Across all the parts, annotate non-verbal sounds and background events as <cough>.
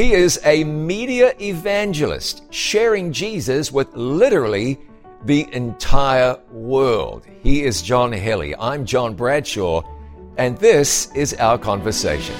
He is a media evangelist, sharing Jesus with literally the entire world. He is John Geli. I'm John Bradshaw, and this is our conversation.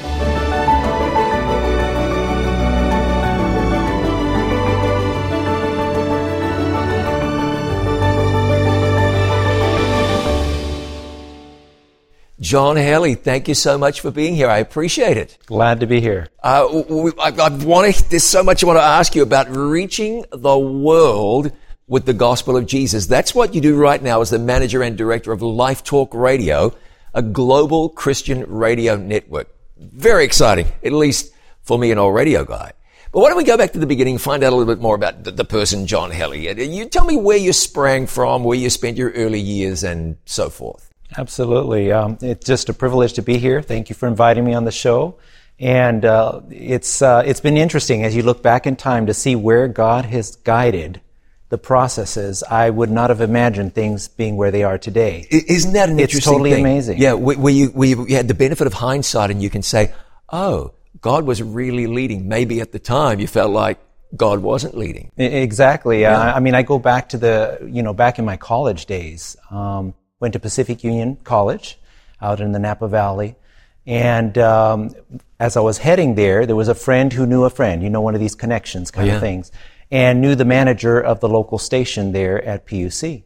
John Geli, thank you so much for being here. I appreciate it. Glad to be here. Uh, I, I want to, there's so much I want to ask you about reaching the world with the gospel of Jesus. That's what you do right now as the manager and director of Life Talk Radio, a global Christian radio network. Very exciting, at least for me, an old radio guy. But why don't we go back to the beginning find out a little bit more about the, the person John Geli? You tell me where you sprang from, where you spent your early years, and so forth. Absolutely. Um, it's just a privilege to be here. Thank you for inviting me on the show. And uh, it's, uh, it's been interesting as you look back in time to see where God has guided the processes. I would not have imagined things being where they are today. Isn't that an it's interesting totally thing? amazing. Yeah, where you, where you had the benefit of hindsight and you can say, oh, God was really leading. Maybe at the time you felt like God wasn't leading. Exactly. Yeah. Uh, I mean, I go back to the, you know, back in my college days. Um, went to Pacific Union College out in the Napa Valley. And um, as I was heading there, there was a friend who knew a friend, you know, one of these connections kind oh, yeah. of things, and knew the manager of the local station there at PUC.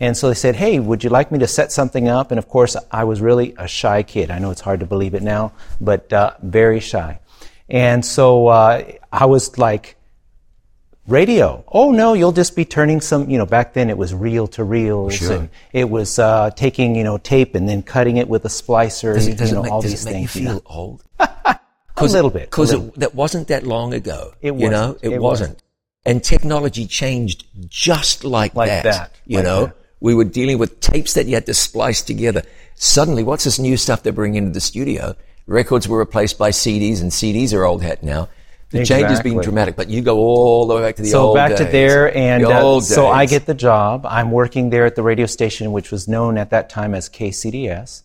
And so they said, Hey, would you like me to set something up? And of course, I was really a shy kid. I know it's hard to believe it now, but uh, very shy. And so uh, I was like, radio. Oh no, you'll just be turning some, you know, back then it was reel to reels sure. and it was uh, taking, you know, tape and then cutting it with a splicer, does it, does you know, make, all does these it make things. You feel old? <laughs> a little bit. Because that wasn't that long ago. It wasn't. You know, it, it wasn't. wasn't. And technology changed just like, like that. that. You like know, that. we were dealing with tapes that you had to splice together. Suddenly, what's this new stuff they bring into the studio? Records were replaced by CDs and CDs are old hat now. The exactly. change has been dramatic, but you go all the way back to the so old So back days. to there, and the uh, so I get the job. I'm working there at the radio station, which was known at that time as KCDS,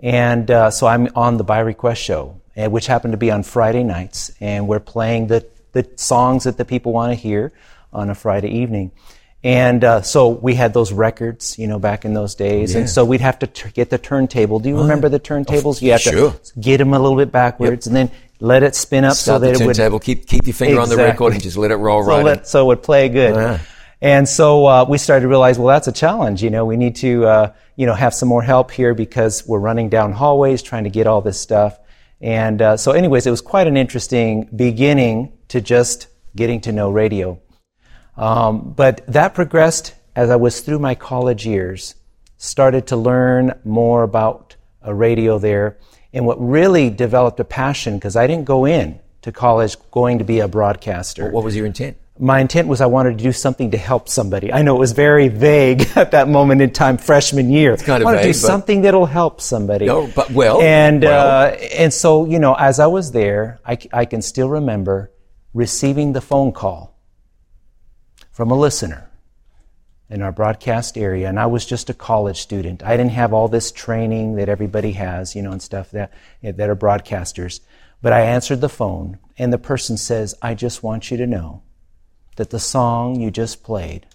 and uh, so I'm on the By Request show, uh, which happened to be on Friday nights, and we're playing the the songs that the people want to hear on a Friday evening. And uh, so we had those records, you know, back in those days. Yeah. And so we'd have to t- get the turntable. Do you remember the turntables? You have sure. to get them a little bit backwards, Yep. and then let it spin up so that the it would turntable. Keep keep your finger on the record and just let it roll so, right. let, so it would play good. Yeah. And so uh, we started to realize, well, that's a challenge. You know, we need to, uh, you know, have some more help here because we're running down hallways trying to get all this stuff. And uh, so, anyways, it was quite an interesting beginning to just getting to know radio. Um, but that progressed as I was through my college years, started to learn more about a radio there. And what really developed a passion, because I didn't go in to college going to be a broadcaster. What was your intent? My intent was I wanted to do something to help somebody. I know it was very vague <laughs> at that moment in time, freshman year. It's kind of I want to do something that'll help somebody. No, but well, and well. Uh, and so you know, as I was there, I, I can still remember receiving the phone call from a listener in our broadcast area, and I was just a college student. I didn't have all this training that everybody has, you know, and stuff that that are broadcasters. But I answered the phone, and the person says, "I just want you to know that the song you just played,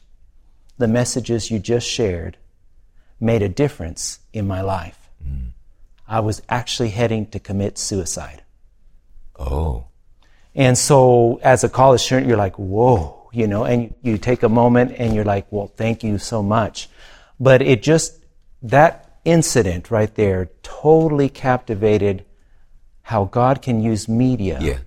the messages you just shared, made a difference in my life. Mm. I was actually heading to commit suicide." Oh, And so as a college student, you're like, whoa, you know, and you take a moment and you're like, well, thank you so much. But it just, that incident right there totally captivated how God can use media Yeah.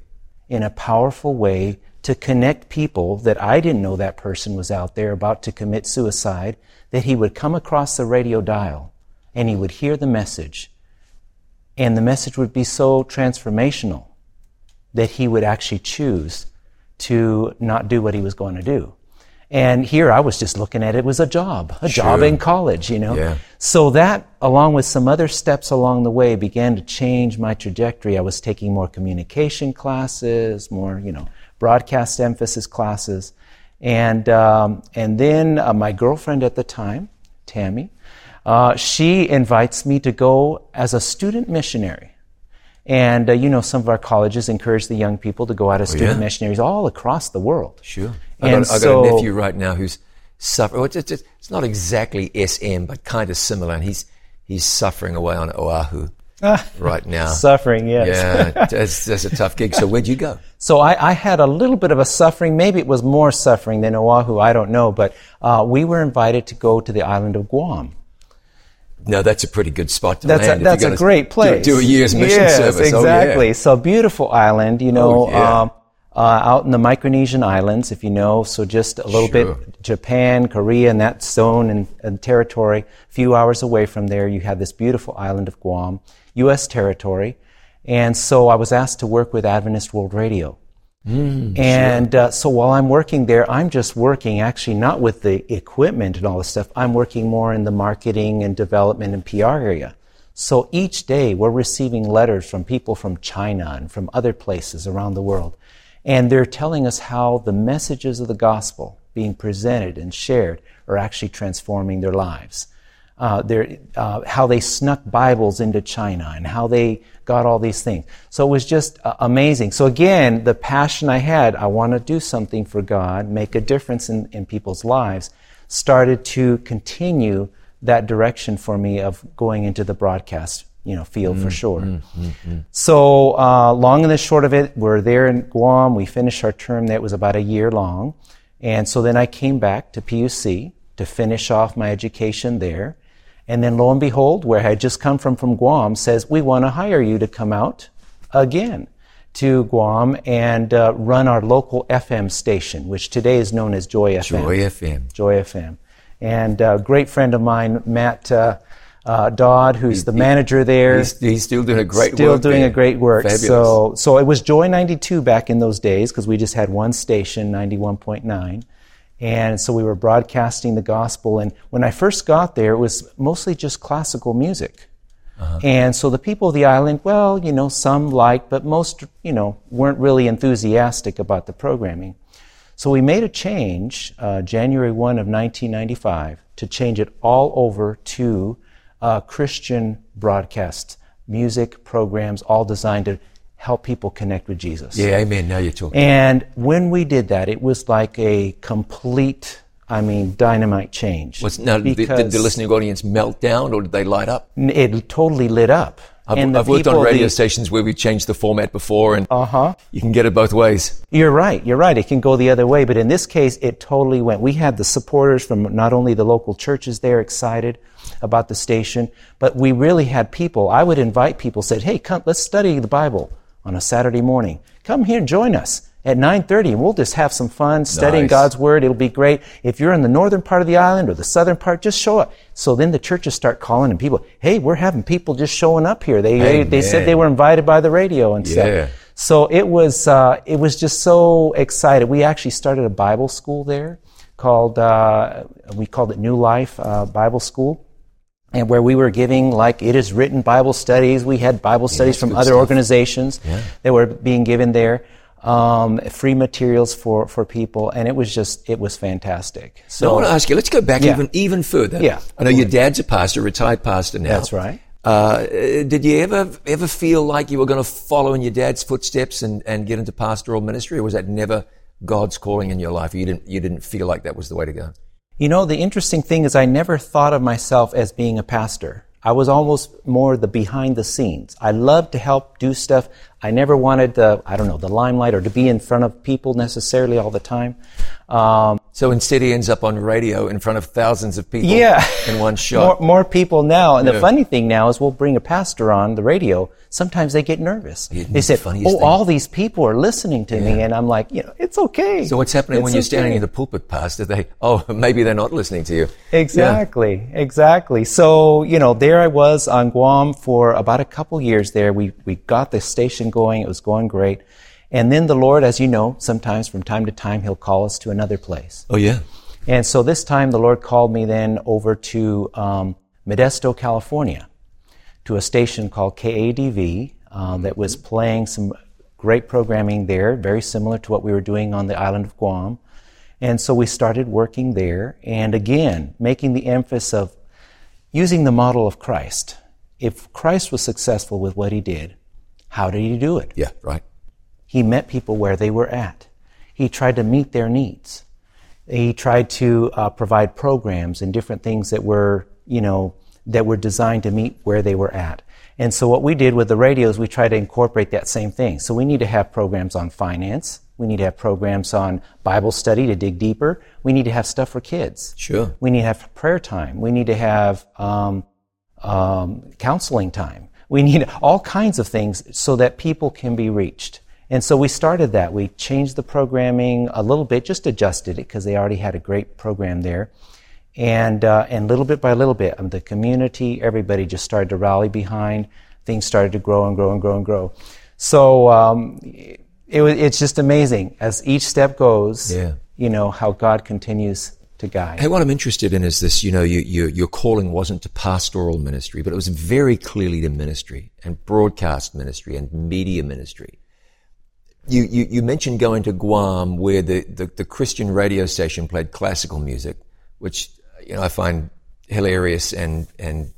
in a powerful way to connect people that I didn't know that person was out there about to commit suicide, that he would come across the radio dial and he would hear the message. And the message would be so transformational that he would actually choose to not do what he was going to do. And here I was just looking at it was a job, a job in college, you know. Yeah. So that, along with some other steps along the way, began to change my trajectory. I was taking more communication classes, more, you know, broadcast emphasis classes, and um, and then uh, my girlfriend at the time, Tammy, uh, she invites me to go as a student missionary. And, uh, you know, some of our colleges encourage the young people to go out as student yeah. missionaries all across the world. Sure. I And got, I got a nephew right now who's suffering. It's, it's, it's not exactly SM, but kind of similar. And he's, he's suffering away on Oahu right now. <laughs> Suffering, yes. yeah, that's, that's a tough gig. So where'd you go? <laughs> So I, I had a little bit of a suffering. Maybe it was more suffering than Oahu. I don't know. But uh, we were invited to go to the island of Guam. No, that's a pretty good spot to That's land. a, that's a great place. Do, do a year's mission yes, service. Oh, yeah. exactly. So beautiful island, you know, Oh, yeah. um, uh, out in the Micronesian islands, if you know. So just a little Sure. bit Japan, Korea, and that zone and, and territory. A few hours away from there, you have this beautiful island of Guam, U.S. territory. And so I was asked to work with Adventist World Radio. And uh, so while I'm working there, I'm just working actually not with the equipment and all this stuff. I'm working more in the marketing and development and PR area. So each day we're receiving letters from people from China and from other places around the world. And they're telling us how the messages of the gospel being presented and shared are actually transforming their lives uh, uh, how they snuck Bibles into China and how they got all these things. So it was just uh, amazing. So again, the passion I had, I want to do something for God, make a difference in, in people's lives, started to continue that direction for me of going into the broadcast you know field for sure. So uh, long and the short of it, we're there in Guam. We finished our term. That was about a year long, and so then I came back to PUC to finish off my education there. And then lo and behold, where I had just come from from Guam says we want to hire you to come out again to Guam and uh, run our local FM station, which today is known as Joy FM. Joy FM. Joy FM. And a great friend of mine, Matt uh, uh, Dodd, who's the manager there, He's, he's still doing a great still work. doing there. a great work. Fabulous. So, so it was Joy 92 back in those days because we just had one station, 91.9. And so we were broadcasting the gospel. And when I first got there, it was mostly just classical music. Uh-huh. And so the people of the island, well, you know, some liked, but most, you know, weren't really enthusiastic about the programming. So we made a change, uh, January 1 of 1995, to change it all over to uh, Christian broadcast music programs, all designed to help people connect with Jesus. yeah, amen. Now you're talking. And when we did that, it was like a complete, I mean, dynamite change. Was, now, did, did the listening audience melt down or did they light up? It totally lit up. I've, And I've worked on radio the- stations where we've changed the format before and Uh-huh. you can get it both ways. You're right. You're right. It can go the other way, but in this case, it totally went. We had the supporters from not only the local churches there excited about the station, but we really had people. I would invite people. Said, "Hey, come, let's study the Bible on a Saturday morning. Come here, join us at 9:30, and we'll just have some fun studying Nice. God's Word. It'll be great. If you're in the northern part of the island or the southern part, just show up." So then the churches start calling, and people, "Hey, we're having people just showing up here. They they, they said they were invited by the radio and Yeah. stuff." So it was uh, it was just so excited. We actually started a Bible school there called uh, we called it New Life uh, Bible School, and where we were giving like it is written Bible studies. We had Bible studies that's from other stuff. organizations that were being given there. Um, free materials for, for people, and it was just it was fantastic. So I want to ask you, let's go back Yeah. even even further. Yeah. I know your dad's a pastor, retired pastor now. That's right. Uh, did you ever ever feel like you were going to follow in your dad's footsteps and, and get into pastoral ministry, or was that never God's calling in your life? You didn't you didn't feel like that was the way to go. You know, the interesting thing is I never thought of myself as being a pastor. I was almost more the behind the scenes. I loved to help do stuff. I never wanted the, I don't know, the limelight or to be in front of people necessarily all the time. Um, So instead, he ends up on radio in front of thousands of people yeah. in one <laughs> more, shot. more people now. And Yeah. the funny thing now is we'll bring a pastor on the radio. Sometimes they get nervous. Isn't they say, the oh, thing? all these people are listening to me. And I'm like, you know, it's okay. So what's happening when you're standing in the pulpit, Pastor? They, oh, <laughs> maybe they're not listening to you. Exactly, exactly. So, you know, there I was on Guam for about a couple years there. We, we got the station going. It was going great. And then the Lord, as you know, sometimes from time to time, He'll call us to another place. Oh yeah. And so this time the Lord called me then over to um, Modesto, California, to a station called KADV um, that was playing some great programming there, very similar to what we were doing on the island of Guam. And so we started working there, and again, making the emphasis of using the model of Christ. If Christ was successful with what he did, How did he do it? Yeah, right. He met people where they were at. He tried to meet their needs. He tried to uh, provide programs and different things that were, you know, that were designed to meet where they were at. And so what we did with the radios, we tried to incorporate that same thing. So we need to have programs on finance. We need to have programs on Bible study to dig deeper. We need to have stuff for kids. Sure. We need to have prayer time. We need to have um, um, counseling time. We need all kinds of things so that people can be reached. And so we started that. We changed the programming a little bit, just adjusted it because they already had a great program there. And, uh, and little bit by little bit, um, the community, everybody just started to rally behind. Things started to grow and grow and grow and grow. So um, it, it's just amazing as each step goes. Yeah. You know how God continues to guide. Hey, what I'm interested in is this. You know, you, you, your calling wasn't to pastoral ministry, but it was very clearly to ministry and broadcast ministry and media ministry. You, you, you mentioned going to Guam where the, the, the Christian radio station played classical music, which you know I find hilarious and and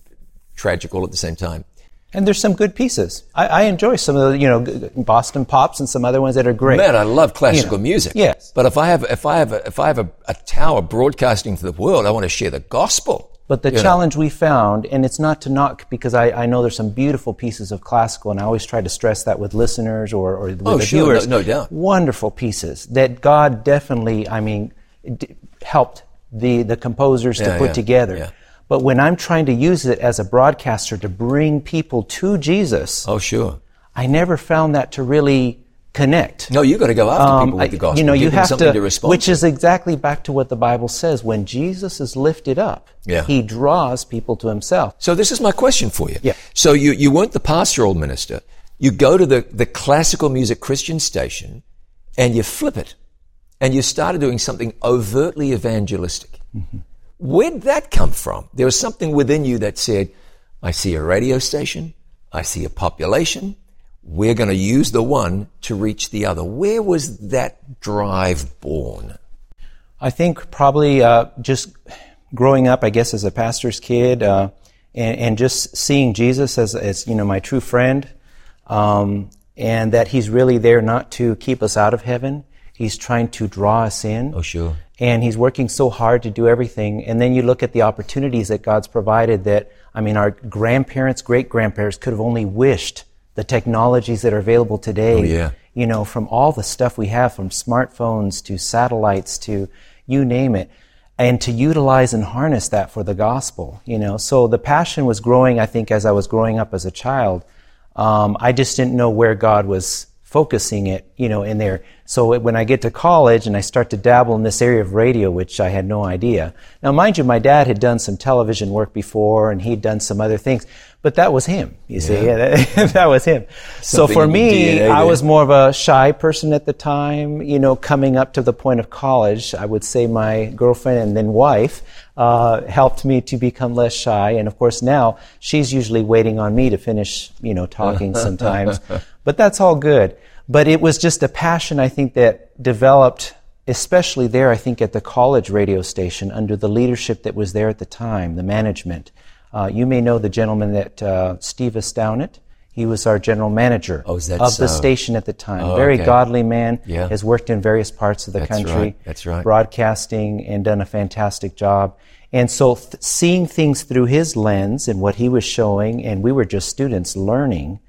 tragic all at the same time. And there's some good pieces. I, I, enjoy some of the, you know, Boston pops and some other ones that are great. Man, I love classical you know, music. Yes. But if I have, if I have, a, if I have a, a, tower broadcasting to the world, I want to share the gospel. But the challenge we found, and it's not to knock because I, I, know there's some beautiful pieces of classical, and I always try to stress that with listeners or, or with oh, the sure, viewers. No, no doubt. Wonderful pieces that God definitely, I mean, d- helped the, the composers yeah, to put yeah, together. Yeah. But when I'm trying to use it as a broadcaster to bring people to Jesus, oh sure, I never found that to really connect. No, you got to go after um, people with the gospel. You know, you have to, to, respond which to. is exactly back to what the Bible says. When Jesus is lifted up, yeah. he draws people to himself. So this is my question for you. Yeah. So you, you weren't the pastoral minister. You go to the, the classical music Christian station and you flip it and you started doing something overtly evangelistic. Mm-hmm. Where'd that come from? There was something within you that said, I see a radio station. I see a population. We're going to use the one to reach the other. Where was that drive born? I think probably uh, just growing up, I guess, as a pastor's kid, uh, and, and, just seeing Jesus as, as, you know, my true friend, um, and that He's really there not to keep us out of heaven. He's trying to draw us in. Oh, sure and he's working so hard to do everything. And then you look at the opportunities that God's provided that, I mean, our grandparents, great grandparents could have only wished the technologies that are available today. Oh, yeah. You know, from all the stuff we have, from smartphones to satellites to you name it, and to utilize and harness that for the gospel, you know. So the passion was growing, I think, as I was growing up as a child. Um, I just didn't know where God was focusing it, you know, in there. So when I get to college and I start to dabble in this area of radio, which I had no idea. Now, mind you, my dad had done some television work before and he'd done some other things, but that was him, you see. Yeah. <laughs> that was him. Something so for me, I was more of a shy person at the time, you know, coming up to the point of college. I would say my girlfriend and then wife, uh, helped me to become less shy. And of course now she's usually waiting on me to finish, you know, talking <laughs> sometimes. but that's all good. But it was just a passion, I think, that developed, especially there, I think, at the college radio station under the leadership that was there at the time, the management. Uh, you may know the gentleman that uh, Steve Astownit. He was our general manager oh, of so? the station at the time. Oh, Very okay. godly man. Yeah. Has worked in various parts of the That's country. Right. That's right. Broadcasting and done a fantastic job. And so th- seeing things through his lens and what he was showing, and we were just students learning,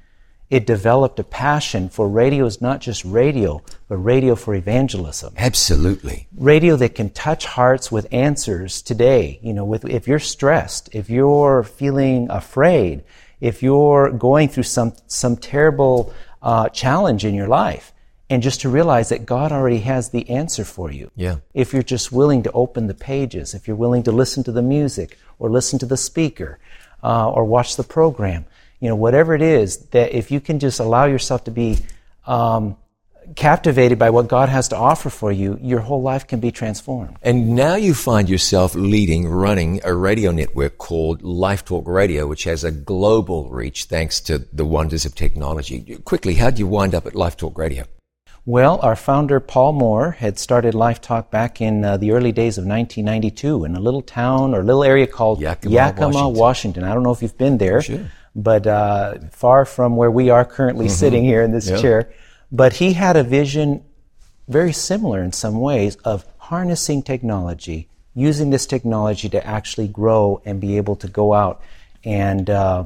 it developed a passion for radio is not just radio, but radio for evangelism. Absolutely. Radio that can touch hearts with answers today. You know, with, if you're stressed, if you're feeling afraid, if you're going through some, some terrible uh, challenge in your life, and just to realize that God already has the answer for you. Yeah. If you're just willing to open the pages, if you're willing to listen to the music or listen to the speaker uh, or watch the program, you know, whatever it is, that if you can just allow yourself to be um, captivated by what God has to offer for you, your whole life can be transformed. And now you find yourself leading, running a radio network called Life Talk Radio, which has a global reach thanks to the wonders of technology. Quickly, how did you wind up at Life Talk Radio? Well, our founder, Paul Moore, had started Life Talk back in uh, the early days of 1992 in a little town or little area called Yakima, Washington. Washington. I don't know if you've been there. Sure. but uh, far from where we are currently sitting here in this Yeah. chair. But he had a vision very similar in some ways of harnessing technology, using this technology to actually grow and be able to go out and uh,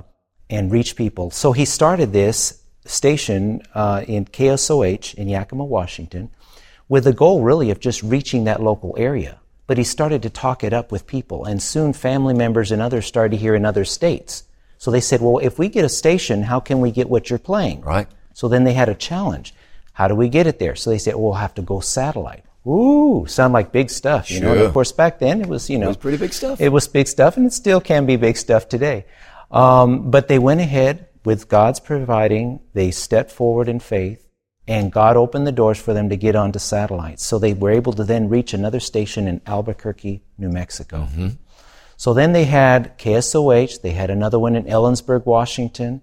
and reach people. So he started this station uh, in KSOH in Yakima, Washington, with the goal really of just reaching that local area. But he started to talk it up with people, and soon family members and others started to hear in other states. So they said, "Well, if we get a station, how can we get what you're playing?" Right. So then they had a challenge. How do we get it there? So they said, well, we'll have to go satellite. Ooh, sound like big stuff. You know, and of course, back then it was, you know, it was pretty big stuff. It was big stuff, and it still can be big stuff today. Um, but they went ahead with God's providing. They stepped forward in faith, and God opened the doors for them to get onto satellites. So they were able to then reach another station in Albuquerque, New Mexico. So then they had KSOH. They had another one in Ellensburg, Washington,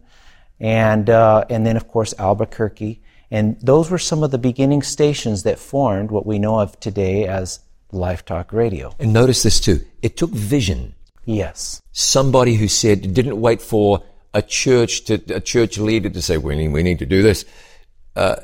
and uh, and then of course Albuquerque. And those were some of the beginning stations that formed what we know of today as Life Talk Radio. And notice this too. It took vision. Yes. Somebody who said, didn't wait for a church to, a church leader to say, we need, we need to do this. Uh,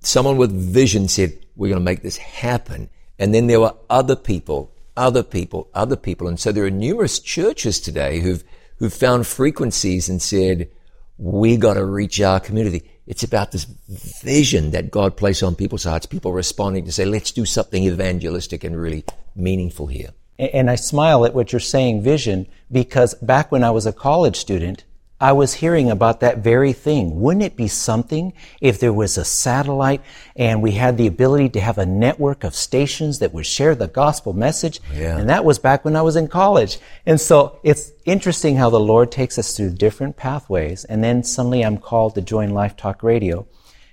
someone with vision said, we're going to make this happen. And then there were other people, other people, other people. And so there are numerous churches today who've, who've found frequencies and said, we got to reach our community. It's about this vision that God placed on people's hearts, people responding to say, let's do something evangelistic and really meaningful here. And I smile at what you're saying, vision, because back when I was a college student, I was hearing about that very thing. Wouldn't it be something if there was a satellite and we had the ability to have a network of stations that would share the gospel message? Yeah. And that was back when I was in college. And so it's interesting how the Lord takes us through different pathways. And then suddenly I'm called to join Life Talk Radio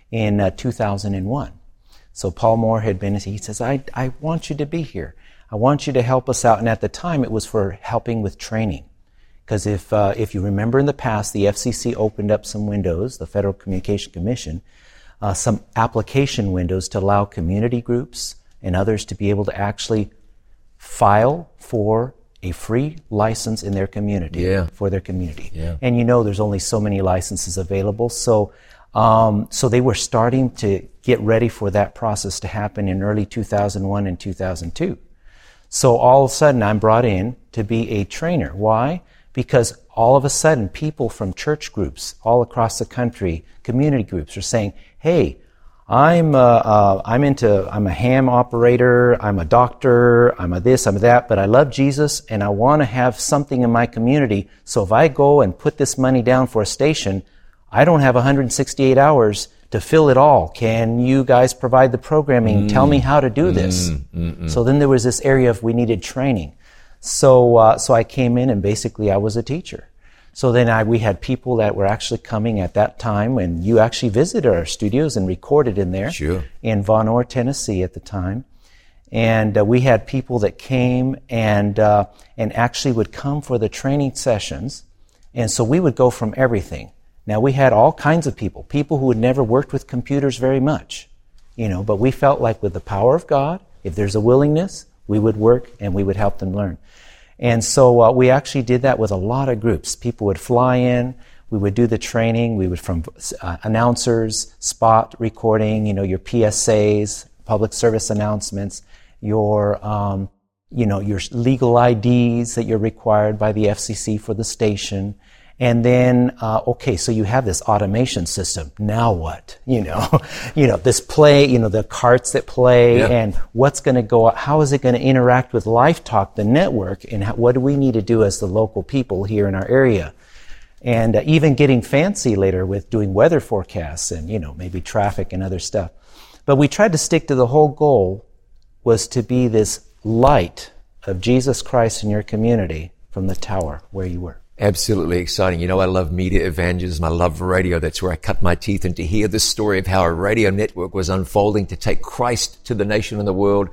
in uh, 2001. So Paul Moore had been, he says, I, I want you to be here. I want you to help us out. And at the time, it was for helping with training. Because if, uh, if you remember in the past, the FCC opened up some windows, the Federal Communication Commission, uh, some application windows to allow community groups and others to be able to actually file for a free license in their community Yeah. for their community. Yeah. And you know there's only so many licenses available. So um, so they were starting to get ready for that process to happen in early 2001 and 2002. So all of a sudden I'm brought in to be a trainer. Why? Because all of a sudden people from church groups all across the country, community groups are saying, "Hey, I'm uh, uh, I'm into I'm a ham operator, I'm a doctor, I'm a this, I'm a that, but I love Jesus and I want to have something in my community. So if I go and put this money down for a station, I don't have 168 hours to fill it all. Can you guys provide the programming? Tell me how to do this. So then there was this area of we needed training. So uh, so I came in and basically I was a teacher. So then I, we had people that were actually coming at that time, and you actually visited our studios and recorded in there Sure. in Vonore, Tennessee at the time. And uh, we had people that came and uh, and actually would come for the training sessions, and so we would go from everything. Now we had all kinds of people, people who had never worked with computers very much, you know, but we felt like with the power of God, if there's a willingness, we would work and we would help them learn. And so uh, we actually did that with a lot of groups. People would fly in, we would do the training, we would from uh, announcers, spot recording, you know, your PSAs, public service announcements, your, um, you know, your legal IDs that you're required by the FCC for the station. And then, uh, okay, so you have this automation system. Now what? <laughs> You know, you know, this play, you know, the carts that play Yeah. and what's going to go, how is it going to interact with Life Talk, the network, and how, what do we need to do as the local people here in our area? And uh, even getting fancy later with doing weather forecasts and, you know, maybe traffic and other stuff. But we tried to stick to the whole goal was to be this light of Jesus Christ in your community from the tower where you were. Absolutely exciting. You know, I love media evangelism. I love radio. That's where I cut my teeth. And to hear the story of how a radio network was unfolding to take Christ to the nation and the world.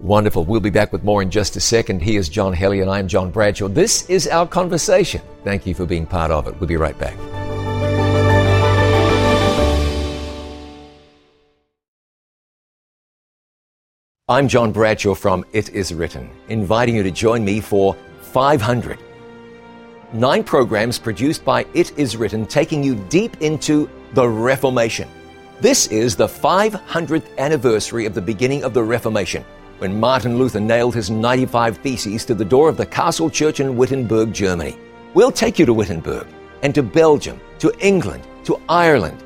Wonderful. We'll be back with more in just a second. He is John Geli and I'm John Bradshaw. This is our conversation. Thank you for being part of it. We'll be right back. I'm John Bradshaw from It Is Written, inviting you to join me for 500 Nine programs produced by It Is Written, taking you deep into the Reformation. This is the 500th anniversary of the beginning of the Reformation, when Martin Luther nailed his 95 Theses to the door of the Castle Church in Wittenberg, Germany. We'll take you to Wittenberg and to Belgium, to England, to Ireland,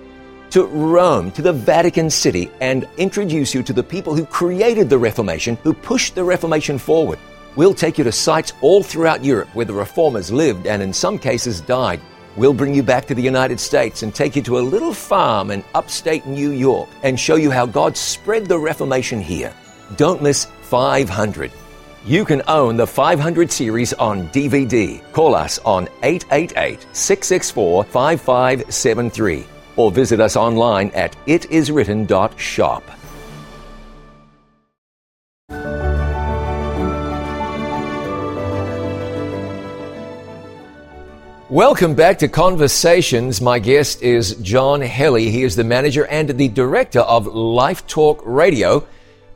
to Rome, to the Vatican City, and introduce you to the people who created the Reformation, who pushed the Reformation forward. We'll take you to sites all throughout Europe where the reformers lived and in some cases died. We'll bring you back to the United States and take you to a little farm in upstate New York and show you how God spread the Reformation here. Don't miss 500. You can own the 500 series on DVD. Call us on 888 664 5573 or visit us online at itiswritten.shop. Welcome back to Conversations. My guest is John Geli. He is the manager and the director of Life Talk Radio,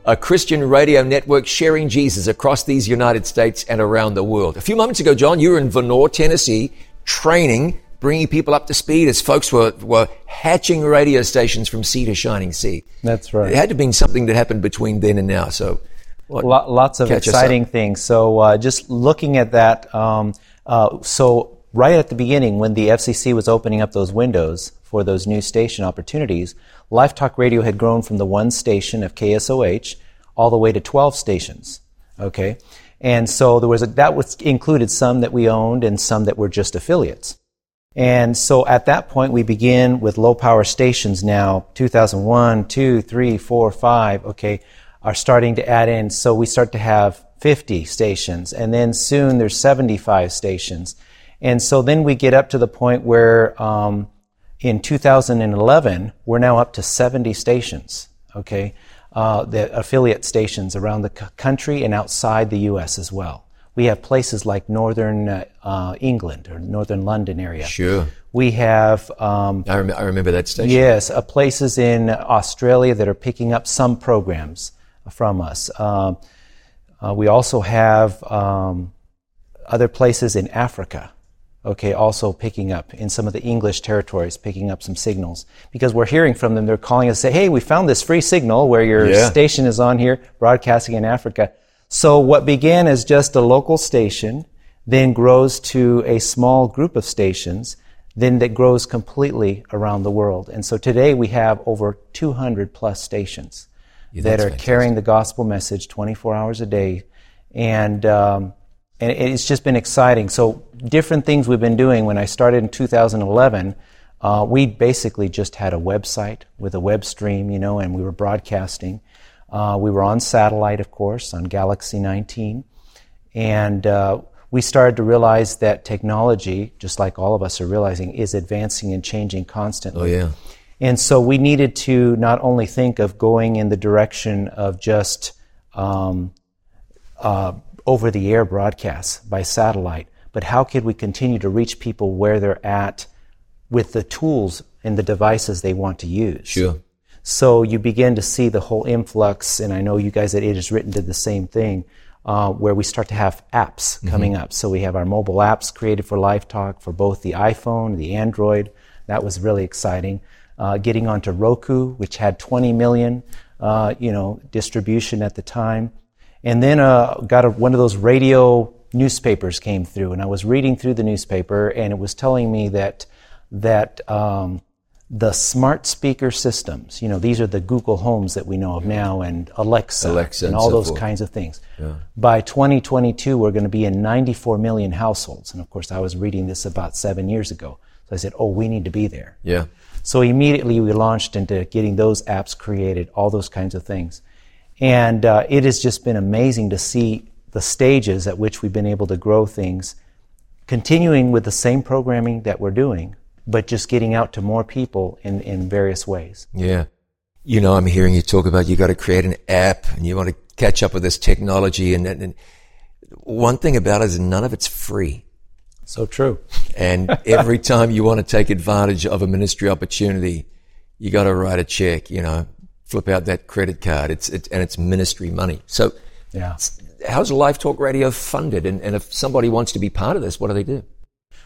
a Christian radio network sharing Jesus across these United States and around the world. A few moments ago, John, you were in Vonore, Tennessee, training, bringing people up to speed as folks were, were hatching radio stations from sea to shining sea. That's right. It had to be something that happened between then and now. So, what, lots of exciting things. So, uh, just looking at that, um, uh, so right at the beginning, when the FCC was opening up those windows for those new station opportunities, Life Talk Radio had grown from the one station of KSOH all the way to 12 stations. Okay? And so there was a, that was included some that we owned and some that were just affiliates. And so at that point, we begin with low power stations now, 2001, 2, 3, 4, 5, okay, are starting to add in. So we start to have 50 stations, and then soon there's 75 stations. And so then we get up to the point where um, in 2011, we're now up to 70 stations, okay? Uh, the affiliate stations around the country and outside the U.S. as well. We have places like northern uh, uh, England or northern London area. Sure. We have. Um, I, rem- I, remember that station. Yes, uh, places in Australia that are picking up some programs from us. Um, uh, we also have um, other places in Africa okay, also picking up in some of the English territories, picking up some signals because we're hearing from them. They're calling us, say, hey, we found this free signal where your yeah. station is on here, broadcasting in Africa. So what began as just a local station then grows to a small group of stations, then that grows completely around the world. And so today we have over 200 plus stations yeah, that are fantastic. carrying the gospel message 24 hours a day. And, um, and it's just been exciting. So different things we've been doing. When I started in 2011, uh, we basically just had a website with a web stream, you know, and we were broadcasting. Uh, we were on satellite, of course, on Galaxy 19, and uh, we started to realize that technology, just like all of us are realizing, is advancing and changing constantly. Oh yeah. And so we needed to not only think of going in the direction of just um, uh, over the air broadcasts by satellite, but how could we continue to reach people where they're at with the tools and the devices they want to use? Sure. So you begin to see the whole influx, and I know you guys at It Is Written did the same thing, uh, where we start to have apps mm-hmm. coming up. So we have our mobile apps created for Life Talk for both the iPhone, the Android. That was really exciting. Uh, getting onto Roku, which had 20 million, uh, you know, distribution at the time. And then uh, got a, one of those radio newspapers came through, and I was reading through the newspaper, and it was telling me that that um, the smart speaker systems, you know, these are the Google Homes that we know of now, and Alexa, Alexa and all so those forth. kinds of things. Yeah. By 2022, we're going to be in 94 million households, and of course, I was reading this about seven years ago. So I said, "Oh, we need to be there." Yeah. So immediately we launched into getting those apps created, all those kinds of things. And uh, it has just been amazing to see the stages at which we've been able to grow things, continuing with the same programming that we're doing, but just getting out to more people in, in various ways. Yeah. You know, I'm hearing you talk about you got to create an app and you want to catch up with this technology. And, and one thing about it is none of it's free. So true. And every <laughs> time you want to take advantage of a ministry opportunity, you got to write a check, you know, flip out that credit card. It's, it, and it's ministry money. So, yeah. How's Life Talk Radio funded? And, and if somebody wants to be part of this, what do they do?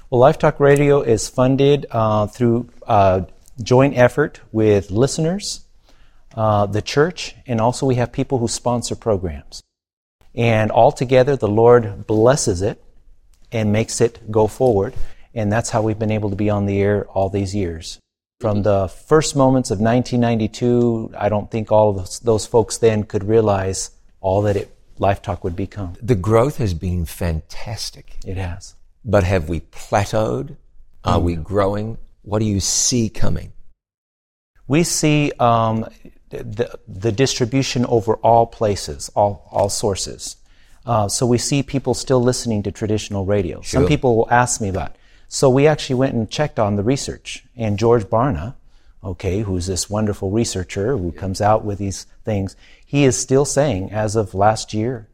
Well, Life Talk Radio is funded uh, through uh, joint effort with listeners, uh, the church, and also we have people who sponsor programs. And altogether, the Lord blesses it and makes it go forward. And that's how we've been able to be on the air all these years. From the first moments of 1992, I don't think all of those, those folks then could realize all that it, Life Talk would become. The growth has been fantastic. It has. But have we plateaued? Are we growing? What do you see coming? We see um, the, the distribution over all places, all, all sources. Uh, so we see people still listening to traditional radio. Some people will ask me about. So we actually went and checked on the research, and George Barna, okay, who's this wonderful researcher who comes out with these things, he is still saying, as of last year,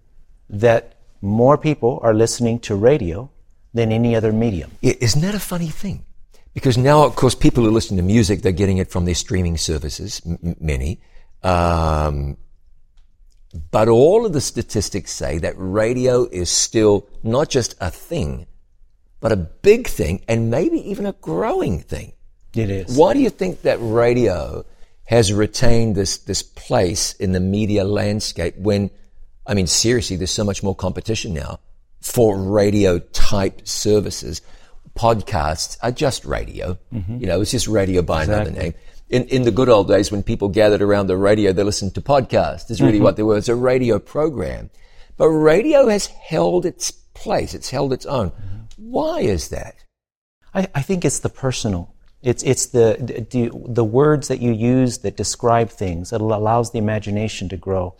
that more people are listening to radio than any other medium. Isn't that a funny thing? Because now, of course, people who listen to music, they're getting it from their streaming services, m- many. Um, but all of the statistics say that radio is still not just a thing, but a big thing and maybe even a growing thing. It is. Why do you think that radio has retained this, this place in the media landscape when, I mean, seriously, there's so much more competition now for radio type services. Podcasts are just radio. Mm-hmm. You know, it's just radio by another name. In, in the good old days when people gathered around the radio, they listened to podcasts. Is really mm-hmm. what they were. It's a radio program. But radio has held its place. It's held its own. Mm-hmm. Why is that? I, I think it's the personal. It's it's the, the the words that you use that describe things. It allows the imagination to grow.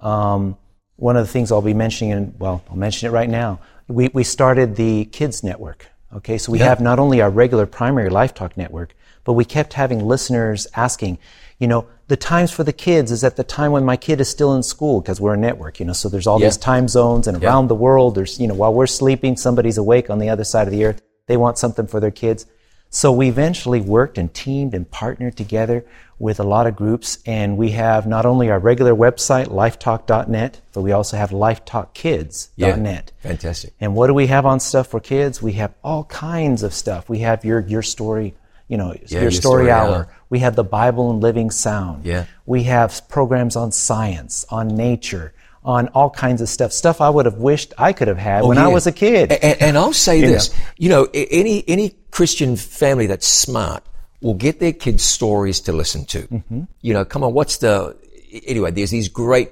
Um, one of the things I'll be mentioning, and well, I'll mention it right now. We we started the Kids Network. Okay, so we Yeah. have not only our regular primary Life Talk network, but we kept having listeners asking, you know, the times for the kids is at the time when my kid is still in school because we're a network, you know. So there's all Yeah. these time zones, and around the world, there's you know, while we're sleeping, somebody's awake on the other side of the earth. They want something for their kids. So we eventually worked and teamed and partnered together with a lot of groups, and we have not only our regular website, lifetalk.net, but we also have lifetalkkids.net. Yeah, Fantastic. And what do we have on stuff for kids? We have all kinds of stuff. We have your your story, you know, your, Your story, Story hour. Hour. We have the Bible in Living Sound. Yeah. We have programs on science, on nature, on all kinds of stuff. Stuff I would have wished I could have had when I Oh, was a kid. And, and I'll say You this, you know, any any Christian family that's smart will get their kids stories to listen to. Mm-hmm. You know, come on, what's the anyway? There's these great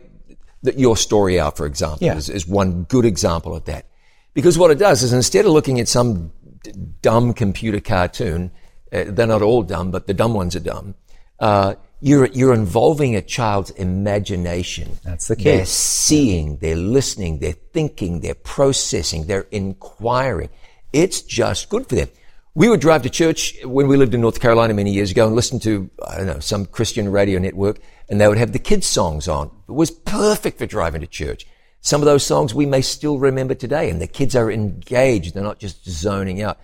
that Your Story Hour, for example, Yeah. is, is one good example of that. Because what it does is instead of looking at some d- dumb computer cartoon, uh, they're not all dumb, but the dumb ones are dumb. Uh, you're you're involving a child's imagination. That's the key. They're seeing, they're listening, they're thinking, they're processing, they're inquiring. It's just good for them. We would drive to church when we lived in North Carolina many years ago and listen to, I don't know, some Christian radio network and they would have the kids songs on. It was perfect for driving to church. Some of those songs we may still remember today and the kids are engaged. They're not just zoning out.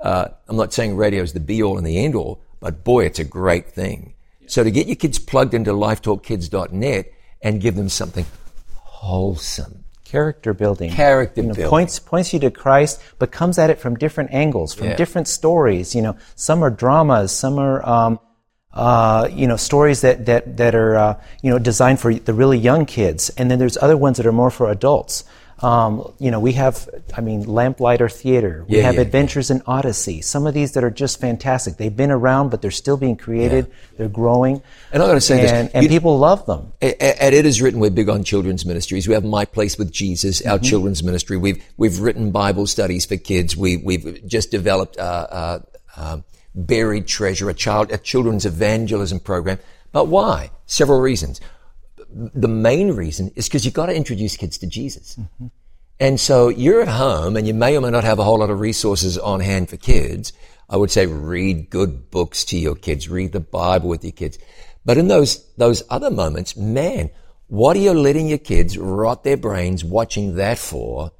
Uh, I'm not saying radio is the be all and the end all, but boy, it's a great thing. So to get your kids plugged into lifetalkkids.net and give them something wholesome. character building. Character you know, building. Points, points you to Christ, but comes at it from different angles, from Yeah. different stories. You know, some are dramas, some are, um, uh, you know, stories that, that, that are, uh, you know, designed for the really young kids. And then there's other ones that are more for adults. Um, you know, we have, I mean, Lamplighter Theater. We Yeah, have yeah, Adventures in Odyssey. Some of these that are just fantastic. They've been around, but they're still being created. They're growing. And I gotta say this, and, and you- people love them. A- At It Is Written, we're big on children's ministries. We have My Place with Jesus, our children's ministry. We've, we've written Bible studies for kids. We, we've just developed, uh, uh, um, Buried Treasure, a child, a children's evangelism program. But why? Several reasons. The main reason is because you've got to introduce kids to Jesus. Mm-hmm. And so you're at home and you may or may not have a whole lot of resources on hand for kids. I would say read good books to your kids, read the Bible with your kids. But in those, those other moments, man, what are you letting your kids rot their brains watching that for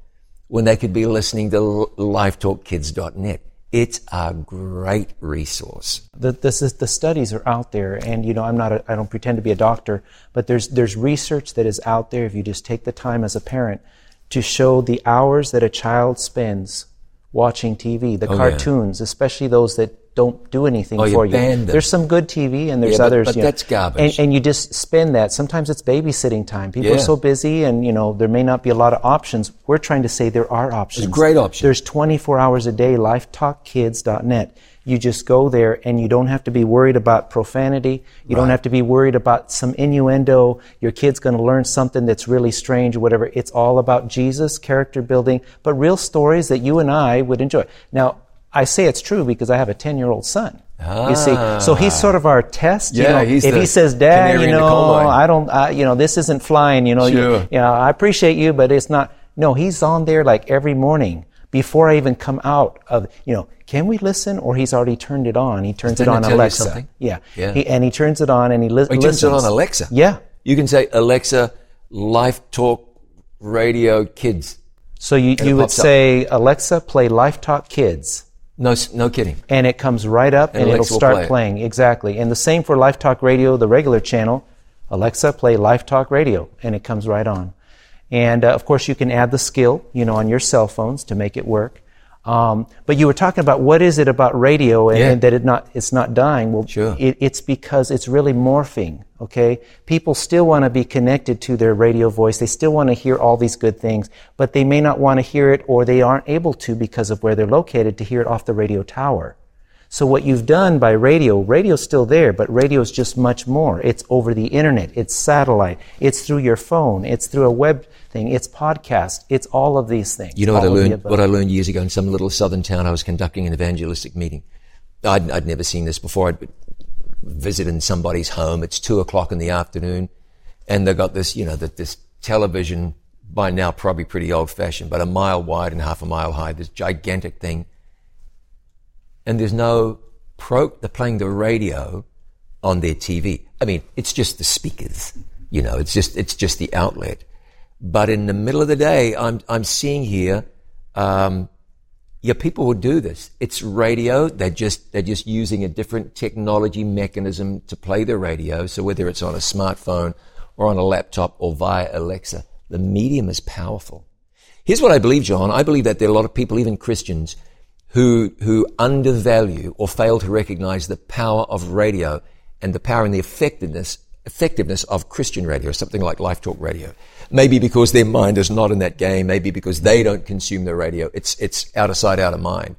when they could be listening to lifetalkkids.net? It's a great resource. the, this is, the studies are out there, and you know I'm not a, I don't pretend to be a doctor, but there's there's research that is out there. If you just take the time as a parent to show the hours that a child spends watching TV, the Oh, yeah. cartoons, especially those that don't do anything Oh, for you. them. There's some good TV and there's Yeah, but- others. but you know, that's garbage. And, and you just spend that. Sometimes it's babysitting time. People Yeah. are so busy and, you know, there may not be a lot of options. We're trying to say there are options. There's great options. There's 24 hours a day, lifetalkkids.net. You just go there and you don't have to be worried about profanity. You don't have to be worried about some innuendo. Your kid's going to learn something that's really strange or whatever. It's all about Jesus, character building, but real stories that you and I would enjoy. Now, I say it's true because I have a 10 year old son. You see, so he's sort of our test. Yeah, you Ah. Know, if he says, "Dad, you in the coal know. I don't, I, you know, this isn't flying," you know, you- Sure. you know, I appreciate you, but it's not. No, he's on there like every morning before I even come out of, you know, can we listen? Or he's already turned it on. He turns it Didn't on Alexa. Yeah. Yeah. He, and he turns it on and he, li- He listens. turns it on Alexa. Yeah. You can say, Alexa, Life Talk Radio Kids. So you, you would pops up. say, Alexa, play Life Talk Kids. No, no kidding. and it comes right up and, it'll start play. it. playing. Exactly. And the same for life talk radio the regular channel. Alexa play life talk radio and it comes right on. And uh, of course you can add the skill you know on your cell phones to make it work um, but you were talking about what is it about radio and, Yeah. and that it not it's not dying. Well Sure. it, it's because it's really morphing okay? People still want to be connected to their radio voice. They still want to hear all these good things but they may not want to hear it or they aren't able to because of where they're located to hear it off the radio tower. So what you've done by radio, radio's still there, but radio's just much more. It's over the internet, it's satellite, it's through your phone, it's through a web thing, it's podcast, it's all of these things. You know what I all of the learned? What I learned years ago in some little southern town. I was conducting an evangelistic meeting. I'd, I'd never seen this before. I'd visited somebody's home. It's two o'clock in the afternoon, and they got this, you know, that this television by now probably pretty old fashioned, but a mile wide and half a mile high. This gigantic thing, and there's no pro. They're playing the radio on their TV. I mean, it's just the speakers. You know, it's just it's just the outlet. But in the middle of the day, I'm I'm seeing here, um, yeah, people would do this. It's radio. They're just they're just using a different technology mechanism to play the radio. So whether it's on a smartphone or on a laptop or via Alexa, the medium is powerful. Here's what I believe, John. I believe that there are a lot of people, even Christians, who who undervalue or fail to recognize the power of radio and the power and the effectiveness effectiveness of Christian radio, something like Life Talk Radio. Maybe because their mind is not in that game, maybe because they don't consume the radio. It's it's out of sight, out of mind.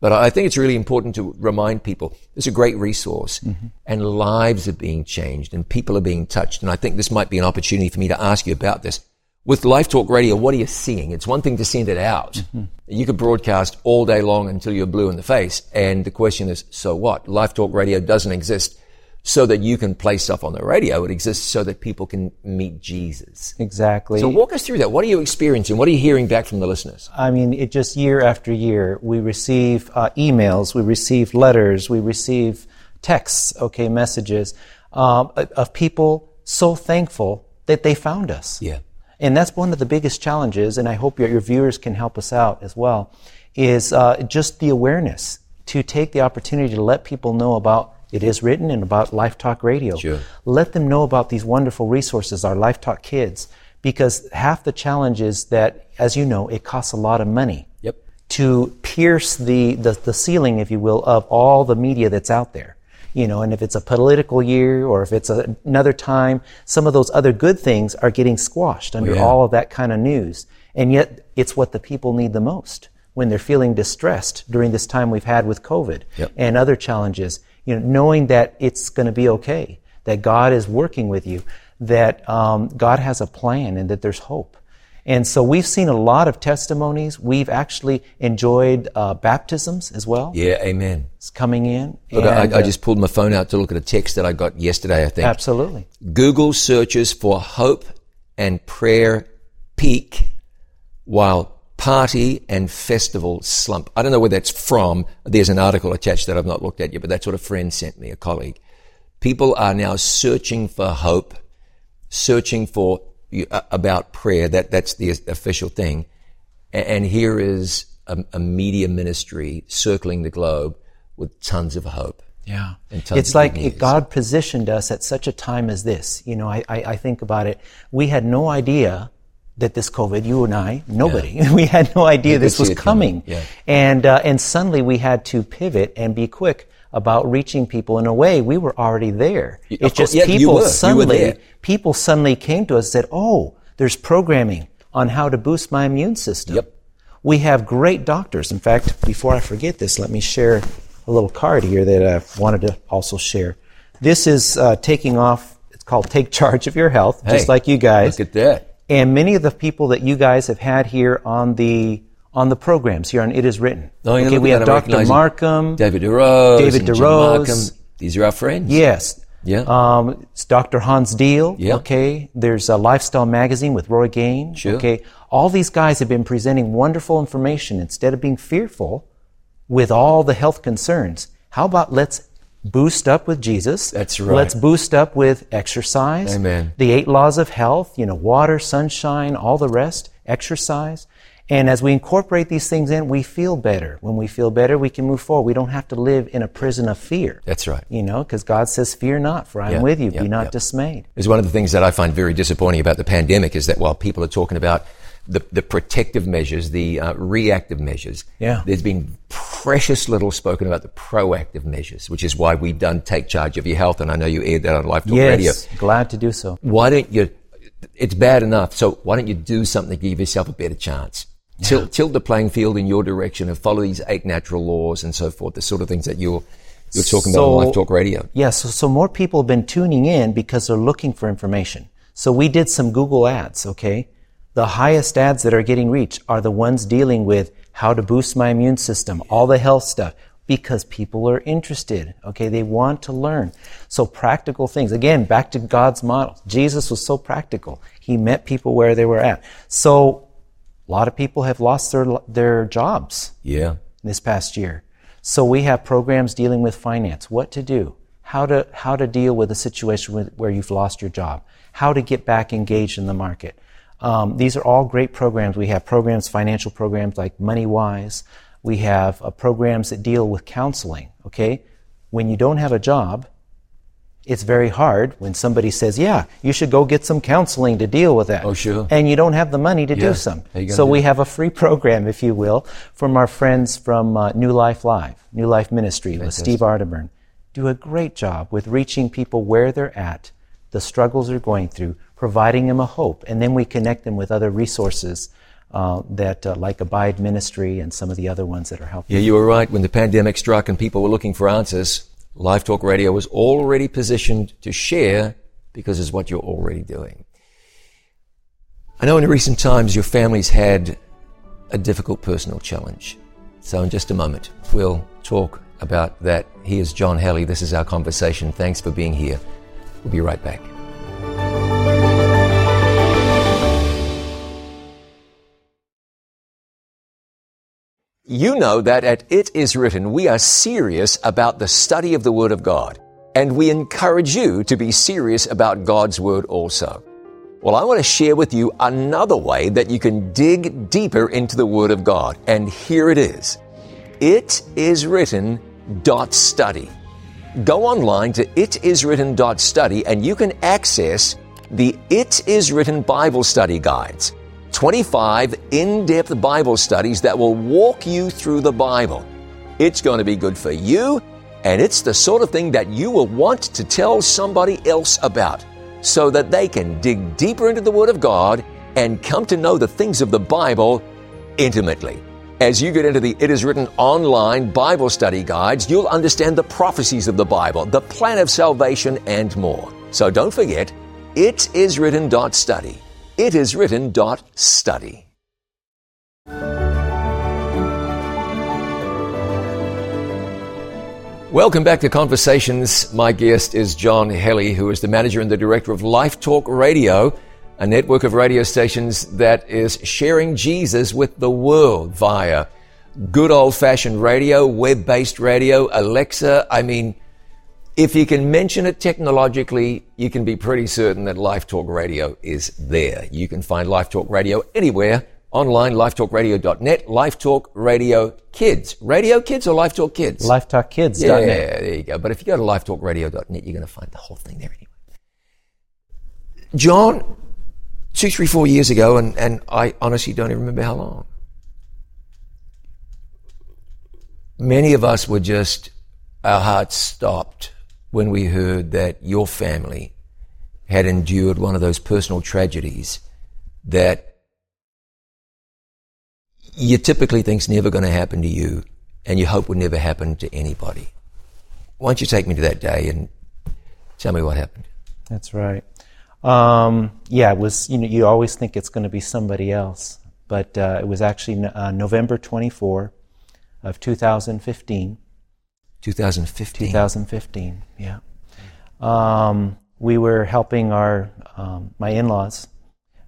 But I think it's really important to remind people it's a great resource mm-hmm. and lives are being changed and people are being touched. And I think this might be an opportunity for me to ask you about this. With Life Talk Radio, what are you seeing? It's one thing to send it out. Mm-hmm. You could broadcast all day long until you're blue in the face. And the question is, so what? Life Talk Radio doesn't exist so that you can play stuff on the radio. It exists so that people can meet Jesus. Exactly. So walk us through that. What are you experiencing? What are you hearing back from the listeners? I mean, it just year after year, we receive uh, emails, we receive letters, we receive texts, okay, messages um, of people so thankful that they found us. Yeah. And that's one of the biggest challenges, and I hope your, your viewers can help us out as well, is uh, just the awareness to take the opportunity to let people know about it is written and about Life Talk Radio. Sure. Let them know about these wonderful resources, our Life Talk Kids, because half the challenge is that, as you know, it costs a lot of money Yep. to pierce the, the, the ceiling, if you will, of all the media that's out there. You know, and if it's a political year or if it's a, another time, some of those other good things are getting squashed under oh, yeah. all of that kind of news. And yet, it's what the people need the most when they're feeling distressed during this time we've had with COVID Yep. and other challenges. You know, knowing that it's going to be okay, that God is working with you, that um, God has a plan, and that there's hope. And so we've seen a lot of testimonies. We've actually enjoyed uh, baptisms as well. Yeah, amen. It's coming in. Look, And, I, I uh, just pulled my phone out to look at a text that I got yesterday, I think. absolutely. Google searches for hope and prayer peak while party and festival slump. I don't know where that's from. There's an article attached that I've not looked at yet, but that's what a friend sent me, a colleague. People are now searching for hope, searching for uh, about prayer. That that's the official thing. A- And here is a, a media ministry circling the globe with tons of hope. Yeah. And tons It's of like good if news. God positioned us at such a time as this. You know, I, I, I think about it. We had no idea that this COVID, you and I, nobody, yeah. <laughs> we had no idea this was coming. Yeah. And, uh, and suddenly we had to pivot and be quick about reaching people in a way we were already there. Of it's just yeah, people were. Suddenly, people suddenly came to us and said, oh, there's programming on how to boost my immune system. Yep. We have great doctors. In fact, before I forget this, let me share a little card here that I wanted to also share. This is uh, taking off, it's called Take Charge of Your Health, Hey, just like you guys. Look at that. And many of the people that you guys have had here on the on the programs here on It Is Written. Oh, okay, we have Dr. Markham. David DeRose. David DeRose. Markham. These are our friends. Yes. Yeah. Um, it's Dr. Hans Diehl. Yeah. Okay. There's a Lifestyle Magazine with Roy Gain. Sure. Okay. All these guys have been presenting wonderful information instead of being fearful with all the health concerns. How about let's boost up with Jesus? That's right. Let's boost up with exercise. Amen. The eight laws of health, you know, water, sunshine, all the rest, exercise. And as we incorporate these things in, we feel better. When we feel better, we can move forward. We don't have to live in a prison of fear. That's right. You know, because God says, Fear not, for I am Yeah, with you. yeah, Be not yeah. dismayed. is one of the things that I find very disappointing about the pandemic is that while people are talking about the, the protective measures, the uh, reactive measures, Yeah. there's been precious little spoken about the proactive measures, which is why we've done Take Charge of Your Health, and I know you aired that on Life Talk Radio. Yes, Radio. glad to do so. Why don't you, it's bad enough, so why don't you do something to give yourself a better chance? Tilt, tilt the playing field in your direction and follow these eight natural laws and so forth, the sort of things that you're, you're talking about on So- Life Talk Radio. Yes, so, so more people have been tuning in because they're looking for information. So we did some Google ads, okay? The highest ads that are getting reached are the ones dealing with how to boost my immune system, all the health stuff, because people are interested, okay? They want to learn. So practical things. Again, back to God's model. Jesus was so practical. He met people where they were at. So a lot of people have lost their, their jobs Yeah. this past year. So we have programs dealing with finance, what to do, how to how to deal with a situation with, where you've lost your job, how to get back engaged in the market. Um, these are all great programs. We have programs, financial programs like MoneyWise. We have uh, programs that deal with counseling. Okay, when you don't have a job, it's very hard when somebody says, "Yeah, you should go get some counseling to deal with that." Oh, sure. And you don't have the money to Yeah. do some. How you gonna So do we it? have a free program, if you will, from our friends from uh, New Life Live, New Life Ministry with Steve Arterburn. Do a great job with reaching people where they're at, the struggles they're going through, providing them a hope, and then we connect them with other resources uh, that, uh, like Abide Ministry and some of the other ones that are helping. Yeah, you were right. When the pandemic struck and people were looking for answers, Life Talk Radio was already positioned to share because it's what you're already doing. I know in recent times your family's had a difficult personal challenge. So in just a moment, we'll talk about that. Here's John Geli. This is our conversation. Thanks for being here. We'll be right back. You know that at It Is Written, we are serious about the study of the Word of God, and we encourage you to be serious about God's Word also. Well, I want to share with you another way that you can dig deeper into the Word of God, and here it is. It is written dot study. Go online to itiswritten.study and you can access the It Is Written Bible Study Guides. 25 in depth Bible studies that will walk you through the Bible. It's going to be good for you, and it's the sort of thing that you will want to tell somebody else about so that they can dig deeper into the Word of God and come to know the things of the Bible intimately. As you get into the It Is Written online Bible study guides, you'll understand the prophecies of the Bible, the plan of salvation, and more. So don't forget, itiswritten.study. Itiswritten.study. Welcome back to Conversations. My guest is John Geli, who is the manager and the director of Life Talk Radio, a network of radio stations that is sharing Jesus with the world via good old fashioned radio, web based radio, Alexa. I mean, if you can mention it technologically, you can be pretty certain that Life Talk Radio is there. You can find Life Talk Radio anywhere online, lifetalkradio.net, Life Talk Radio Kids. Radio Kids or Life Talk Kids? LifeTalkKids.net. Yeah, there you go. But if you go to lifetalkradio.net, you're going to find the whole thing there anyway. John, two, three, four years ago, and, and I honestly don't even remember how long. Many of us were just, our hearts stopped when we heard that your family had endured one of those personal tragedies that you typically think's never going to happen to you and you hope would never happen to anybody. Why don't you take me to that day and tell me what happened? That's right. Um, yeah, it was. You know, you always think it's going to be somebody else, but uh, it was actually uh, November 24 of 2015. 2015. 2015. Yeah. Um, we were helping our um, my in-laws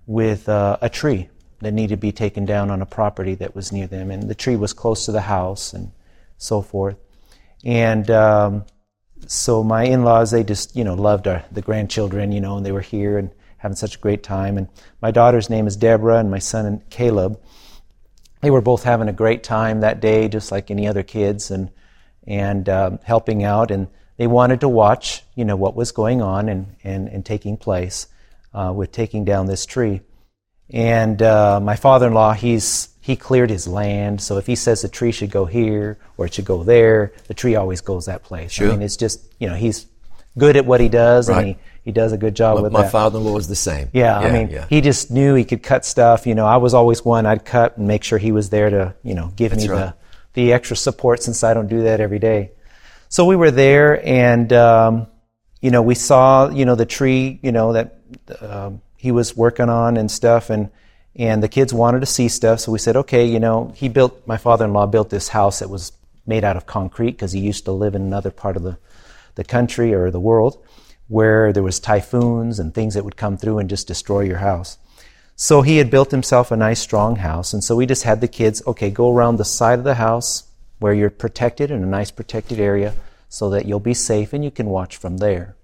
with uh, a tree that needed to be taken down on a property that was near them, and the tree was close to the house and so forth. And um, so my in-laws, they just you know loved our, the grandchildren, you know, and they were here and having such a great time. And my daughter's name is Deborah, and my son Caleb. They were both having a great time that day, just like any other kids, and and um, helping out. And they wanted to watch, you know, what was going on and and, and taking place uh, with taking down this tree. And uh, my father-in-law, he's he cleared his land. So if he says the tree should go here or it should go there, the tree always goes that place. Sure. I mean, it's just, you know, he's good at what he does Right. and he, he does a good job My, with my that. father-in-law was the same. yeah, I mean, yeah. he just knew he could cut stuff. You know, I was always one I'd cut and make sure he was there to, you know, give That's me right. the, the extra support since I don't do that every day. So we were there and, um, you know, we saw, you know, the tree, you know, that um, he was working on and stuff. And, and the kids wanted to see stuff. So we said, okay, you know, he built, my father-in-law built this house that was made out of concrete because he used to live in another part of the, the country or the world where there was typhoons and things that would come through and just destroy your house. So he had built himself a nice strong house. And so we just had the kids, okay, go around the side of the house where you're protected in a nice protected area so that you'll be safe and you can watch from there.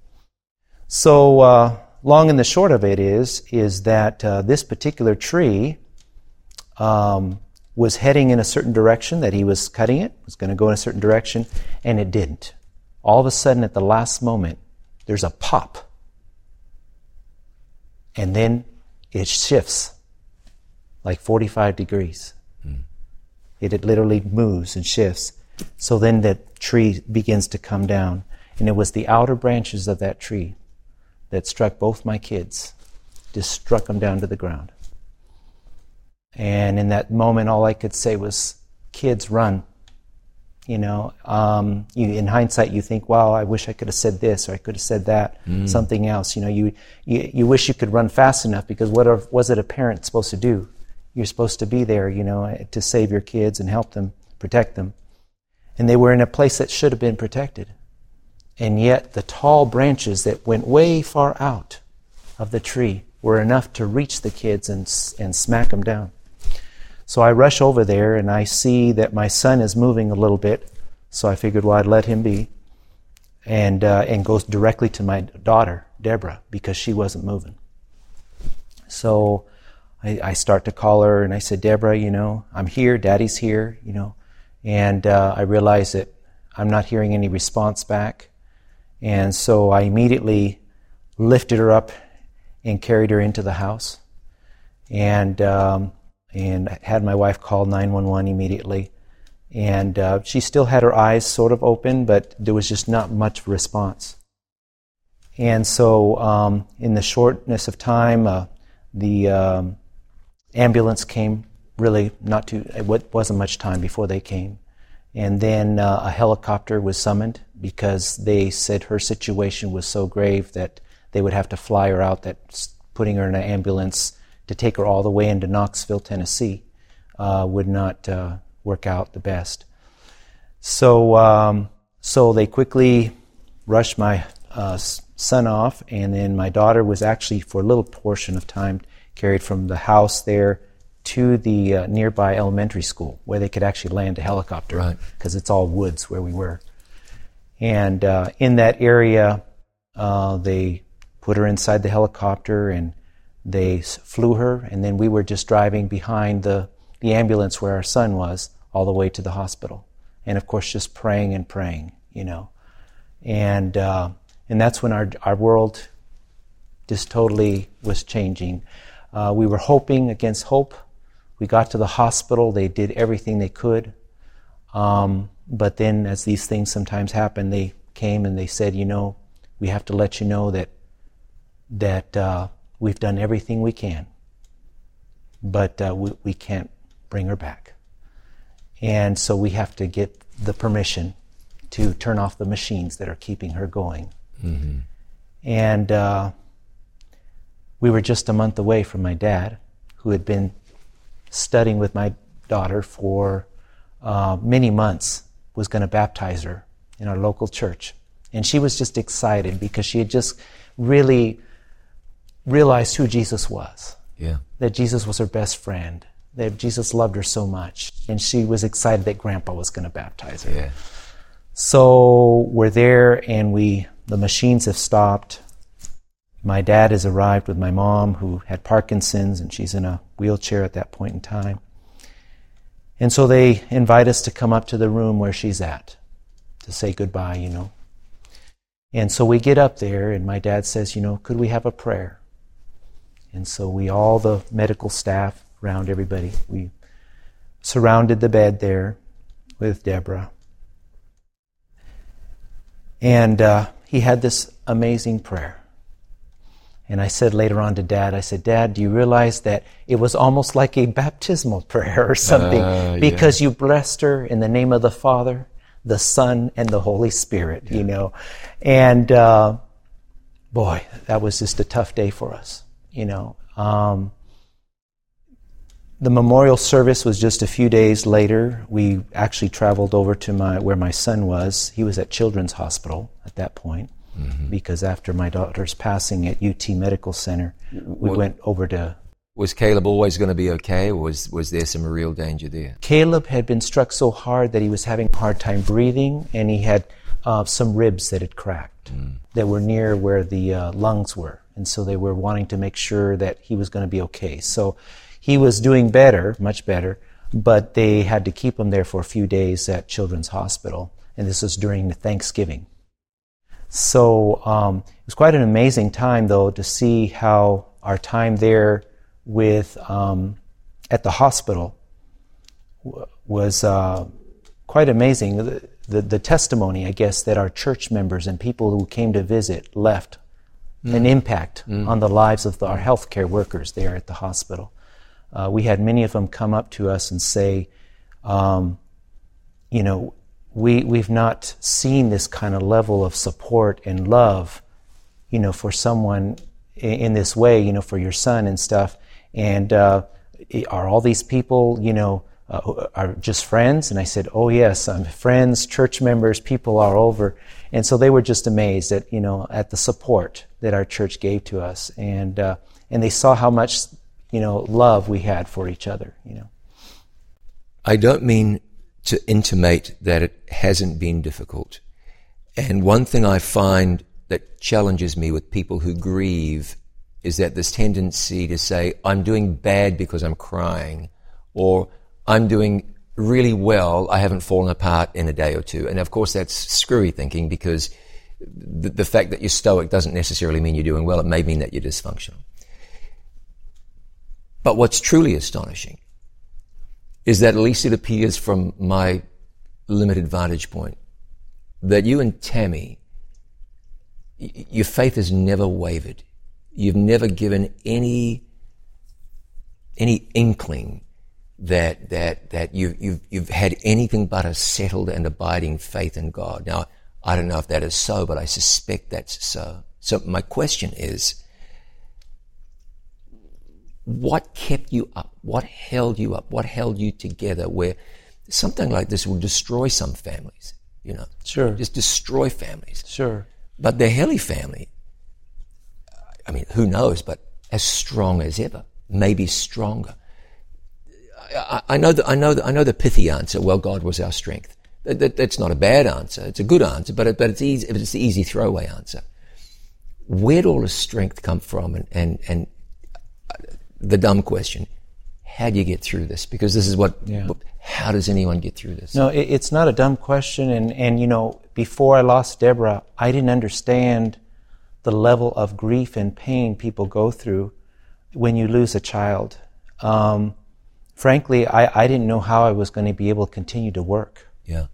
So, uh, long and the short of it is, is that uh, this particular tree um, was heading in a certain direction that he was cutting it, was going to go in a certain direction, and it didn't. All of a sudden, at the last moment, there's a pop. And then it shifts like 45 degrees. It, it literally moves and shifts. So then the tree begins to come down. And it was the outer branches of that tree that struck both my kids, just struck them down to the ground. And in that moment, all I could say was, kids, run. You know, um, you, in hindsight, you think, wow, I wish I could have said this or I could have said that, something else. You know, you, you, you wish you could run fast enough because what are, was it a parent supposed to do? You're supposed to be there, you know, to save your kids and help them, protect them. And they were in a place that should have been protected. And yet, the tall branches that went way far out of the tree were enough to reach the kids and, and smack them down. So I rush over there and I see that my son is moving a little bit. So I figured, well, I'd let him be. And, uh, and goes directly to my daughter, Deborah, because she wasn't moving. So I, I start to call her and I said, Deborah, you know, I'm here, daddy's here, you know. And uh, I realize that I'm not hearing any response back. And so I immediately lifted her up and carried her into the house. And, um, and had my wife call 911 immediately. And uh, she still had her eyes sort of open, but there was just not much response. And so, um, in the shortness of time, uh, the um, ambulance came really not too, it wasn't much time before they came. And then uh, a helicopter was summoned because they said her situation was so grave that they would have to fly her out, that putting her in an ambulance to take her all the way into Knoxville, Tennessee, uh, would not uh, work out the best. So, um, so they quickly rushed my uh, son off, and then my daughter was actually, for a little portion of time, carried from the house there to the uh, nearby elementary school where they could actually land a helicopter Right. because it's all woods where we were. And uh, in that area, uh, they put her inside the helicopter and they flew her, and then we were just driving behind the, the ambulance where our son was all the way to the hospital. And of course, just praying and praying, you know. And, uh, and that's when our, our world just totally was changing. Uh, we were hoping against hope. We got to the hospital. They did everything they could. Um, but then, as these things sometimes happen, they came and they said, you know, we have to let you know that that uh, we've done everything we can, but uh, we, we can't bring her back. And so we have to get the permission to turn off the machines that are keeping her going. Mm-hmm. And uh, we were just a month away from my dad, who had been studying with my daughter for uh, many months, was going to baptize her in our local church. And she was just excited because she had just really realized who Jesus was. Yeah. That Jesus was her best friend. That Jesus loved her so much. And she was excited that grandpa was going to baptize her. Yeah. So we're there and we the machines have stopped. My dad has arrived with my mom who had Parkinson's and she's in a wheelchair at that point in time. And so they invite us to come up to the room where she's at to say goodbye, you know. And so we get up there, and my dad says, You know, could we have a prayer? And so we, all the medical staff around everybody, we surrounded the bed there with Deborah. And uh, he had this amazing prayer. And I said later on to Dad, I said, Dad, do you realize that it was almost like a baptismal <laughs> prayer or something? Uh, because yeah. you blessed her in the name of the Father, the Son, and the Holy Spirit, yeah. you know. And uh, boy, that was just a tough day for us, you know. Um, the memorial service was just a few days later. We actually traveled over to my where my son was. He was at Children's Hospital at that point mm-hmm. because after my daughter's passing at UT Medical Center, we went over to was Caleb always going to be okay, or was, was there some real danger there? Caleb had been struck so hard that he was having a hard time breathing, and he had uh, some ribs that had cracked mm. that were near where the uh, lungs were. And so they were wanting to make sure that he was going to be okay. So he was doing better, much better, but they had to keep him there for a few days at Children's Hospital. And this was during the Thanksgiving. So um, it was quite an amazing time, though, to see how our time there with um, at the hospital w- was uh, quite amazing. The, the, testimony, I guess, that our church members and people who came to visit left mm. an impact mm. on the lives of the, our healthcare workers there at the hospital. Uh, we had many of them come up to us and say, um, you know, we, we've not seen this kind of level of support and love, you know, for someone in, in this way, you know, for your son and stuff. And uh, are all these people, you know, uh, are just friends? And I said, oh yes, I'm friends, church members, people are over. And so they were just amazed at, you know, at the support that our church gave to us. And, uh, and they saw how much, you know, love we had for each other, you know. I don't mean to intimate that it hasn't been difficult. And one thing I find that challenges me with people who grieve is that this tendency to say, I'm doing bad because I'm crying, or I'm doing really well, I haven't fallen apart in a day or two. And of course, that's screwy thinking because the, the fact that you're stoic doesn't necessarily mean you're doing well. It may mean that you're dysfunctional. But what's truly astonishing is that at least it appears from my limited vantage point that you and Tammy, your faith has never wavered. You've never given any any inkling that that that you you've you've had anything but a settled and abiding faith in God. Now, I don't know if that is so, but I suspect that's so. So my question is what kept you up? What held you up? What held you together where something like this will destroy some families, you know? Sure. Just destroy families. Sure. But the Geli family I mean, who knows, but as strong as ever, maybe stronger. I, I know that I know that I know the pithy answer. Well, God was our strength. That, that, that's not a bad answer. It's a good answer, but it, but it's easy. It's the easy throwaway answer. Where'd all the strength come from? And and and the dumb question: How do you get through this? Because this is what. Yeah. How does anyone get through this? No, it, it's not a dumb question. And and you know, before I lost Deborah, I didn't understand the level of grief and pain people go through when you lose a child. Um, frankly, I, I didn't know how I was going to be able to continue to work. Yeah.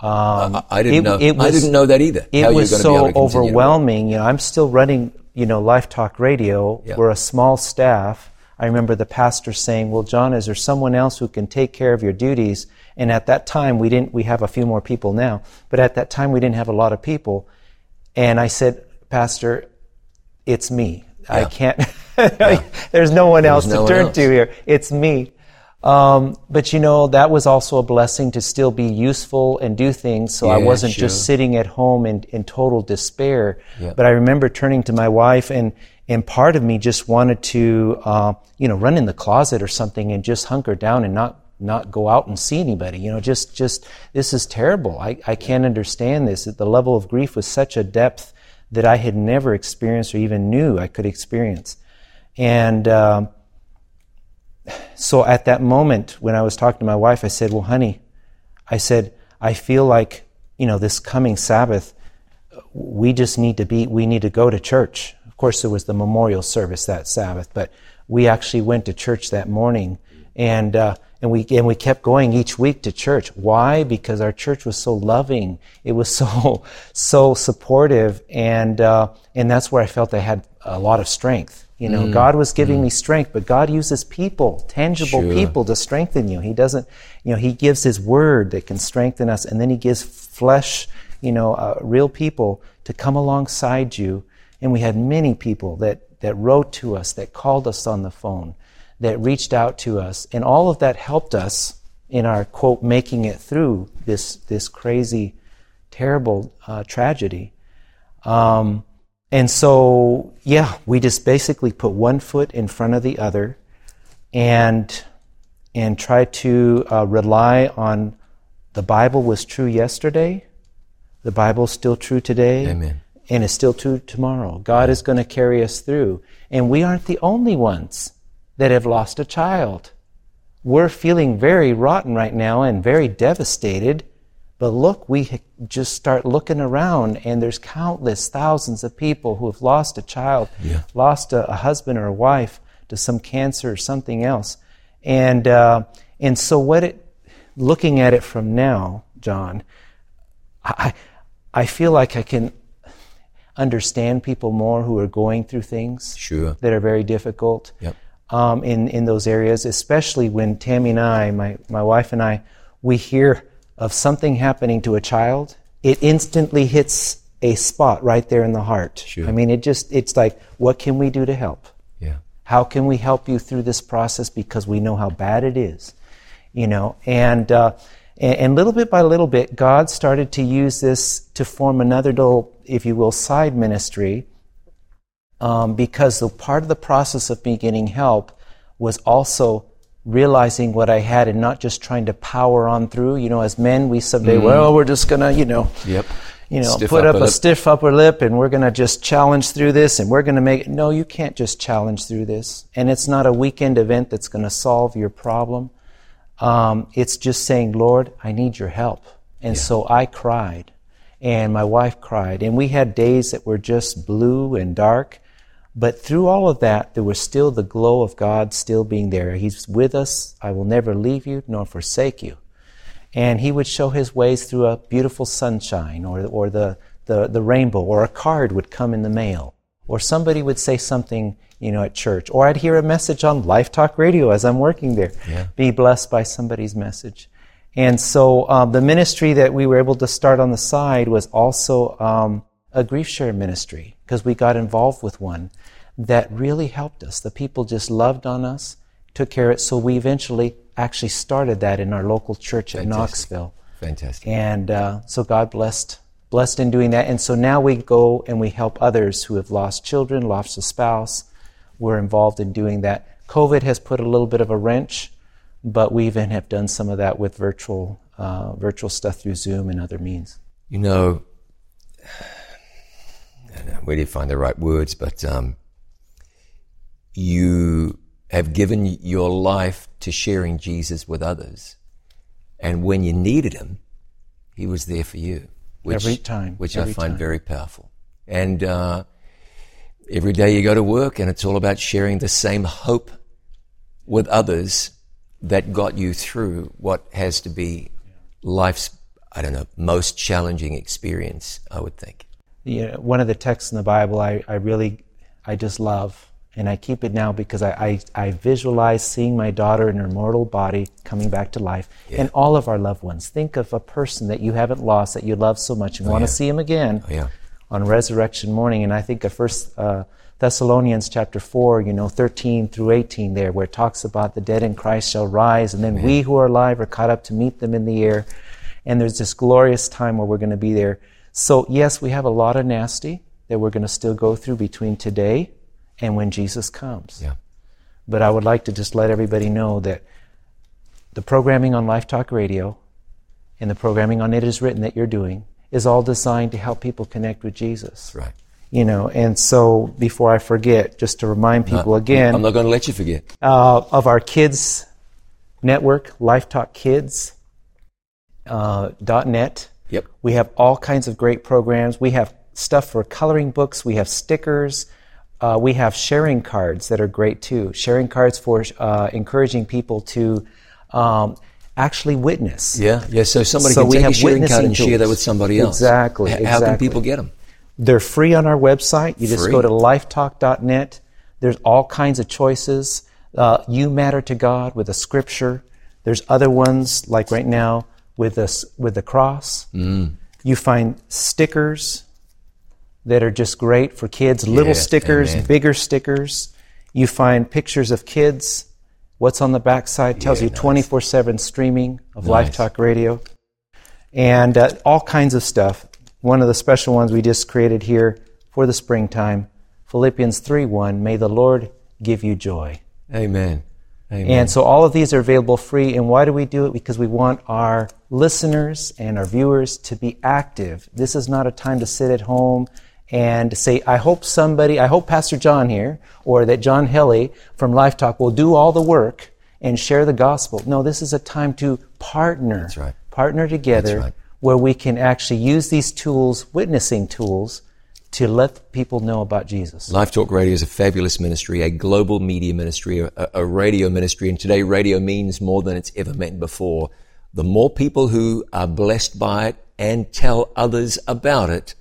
Um, I, I, didn't it, know. It was, I didn't know that either. It was so overwhelming. You know, I'm still running. You know, Life Talk Radio. Yeah. We're a small staff. I remember the pastor saying, "Well, John, is there someone else who can take care of your duties?" And at that time, we didn't. We have a few more people now, but at that time, we didn't have a lot of people. And I said, "Pastor, it's me. Yeah. I can't. Yeah. <laughs> There's no one else to turn else. to here. It's me." Um, but you know, that was also a blessing to still be useful and do things. So yeah, I wasn't sure. just sitting at home in, in total despair. Yeah. But I remember turning to my wife and, and part of me just wanted to, uh, you know, run in the closet or something and just hunker down and not, not go out and see anybody. You know, just, just, this is terrible. I, I can't understand this. The level of grief was such a depth that I had never experienced or even knew I could experience. And, um, so at that moment, when I was talking to my wife, I said, Well, honey, I said, I feel like, you know, this coming Sabbath, we just need to be, we need to go to church. Of course, there was the memorial service that Sabbath, but we actually went to church that morning. And, uh, and we, and we kept going each week to church. Why? Because our church was so loving. It was <laughs> so, so supportive. And, uh, and that's where I felt I had a lot of strength. You know, mm. God was giving mm. me strength, but God uses people, tangible sure. people to strengthen you. He doesn't, you know, He gives His word that can strengthen us, and then He gives flesh, you know, uh, real people to come alongside you. And we had many people that, that wrote to us, that called us on the phone, that reached out to us, and all of that helped us in our quote, making it through this, this crazy, terrible uh, tragedy. Um, and so, yeah, we just basically put one foot in front of the other and, and try to uh, rely on the Bible was true yesterday, the Bible's still true today, Amen. and it's still true tomorrow. God is going to carry us through. And we aren't the only ones that have lost a child. We're feeling very rotten right now and very devastated. But look, we just start looking around, and there's countless thousands of people who have lost a child, yeah. lost a, a, husband or a wife to some cancer or something else. And, uh, and so, what it, looking at it from now, John, I, I feel like I can understand people more who are going through things sure. that are very difficult yep. um, in, in those areas, especially when Tammy and I, my, my wife and I, we hear of something happening to a child, it instantly hits a spot right there in the heart. Sure. I mean, it just, it's like, what can we do to help? Yeah. How can we help you through this process because we know how bad it is? You know, and, uh, and, and little bit by little bit, God started to use this to form another little, if you will, side ministry. Um, because the part of the process of me getting help was also realizing what I had and not just trying to power on through. You know, as men, we say, mm. well, we're just going to, you know, yep. you know, stiff put up a lip. stiff upper lip and we're going to just challenge through this and we're going to make it. No, you can't just challenge through this. And it's not a weekend event that's going to solve your problem. Um, it's just saying, Lord, I need your help. And yeah. so I cried and my wife cried and we had days that were just blue and dark but through all of that, there was still the glow of God still being there. He's with us. I will never leave you nor forsake you. And he would show his ways through a beautiful sunshine or, or the, the, the rainbow, or a card would come in the mail, or somebody would say something, you know, at church, or I'd hear a message on Life Talk Radio as I'm working there. Yeah. Be blessed by somebody's message. And so um, the ministry that we were able to start on the side was also um, a grief share ministry because we got involved with one that really helped us. The people just loved on us, took care of it. So we eventually actually started that in our local church at Knoxville. Fantastic. And uh, so God blessed blessed in doing that. And so now we go and we help others who have lost children, lost a spouse. We're involved in doing that. COVID has put a little bit of a wrench, but we even have done some of that with virtual uh, virtual stuff through Zoom and other means. You know, where do you find the right words? But um, you have given your life to sharing Jesus with others. And when you needed him, he was there for you. Which, every time. Which every I find time. very powerful. And uh, every day you go to work and it's all about sharing the same hope with others that got you through what has to be life's, I don't know, most challenging experience, I would think. Yeah, one of the texts in the Bible I, I really, I just love, and I keep it now because I, I, I visualize seeing my daughter in her mortal body coming back to life, Yeah. and all of our loved ones. Think of a person that you haven't lost that you love so much and want yeah. to see him again Oh, yeah. on resurrection morning. And I think of First uh, Thessalonians chapter four, you know, thirteen through eighteen, there where it talks about the dead in Christ shall rise, and then we who are alive are caught up to meet them in the air. And there's this glorious time where we're going to be there. So yes, we have a lot of nasty that we're going to still go through between today and when Jesus comes. Yeah. But I would like to just let everybody know that the programming on Life Talk Radio and the programming on It Is Written that you're doing is all designed to help people connect with Jesus. Right. You know, and so before I forget, just to remind people again I'm not going to let you forget. uh, of our kids network, Life Talk Kids uh, dot net. Yep. We have all kinds of great programs. We have stuff for coloring books. We have stickers. Uh, we have sharing cards that are great too. Sharing cards for uh, encouraging people to um, actually witness. Yeah. Yeah. So somebody So can we take a have sharing card and share that with somebody else. Exactly, H- How can people get them? They're free on our website. You just go to lifetalk.net. There's all kinds of choices. Uh, you matter to God with a scripture. There's other ones like right now with us with the cross. Mm. You find stickers that are just great for kids. Little Yes, stickers, amen. bigger stickers. You find pictures of kids. What's on the backside tells Yeah, you nice. 24 7 streaming of Life Talk Radio and uh, all kinds of stuff. One of the special ones we just created here for the springtime, Philippians 3 1, may the Lord give you joy. Amen. Amen. And so all of these are available free. And why do we do it? Because we want our listeners and our viewers to be active. This is not a time to sit at home and say, I hope somebody, I hope Pastor John here, or that John Geli from Life Talk will do all the work and share the gospel. No, this is a time to partner. That's right. Partner together right. where we can actually use these tools, witnessing tools, to let people know about Jesus. Life Talk Radio is a fabulous ministry, a global media ministry, a, a radio ministry, and today radio means more than it's ever meant before. The more people who are blessed by it and tell others about it,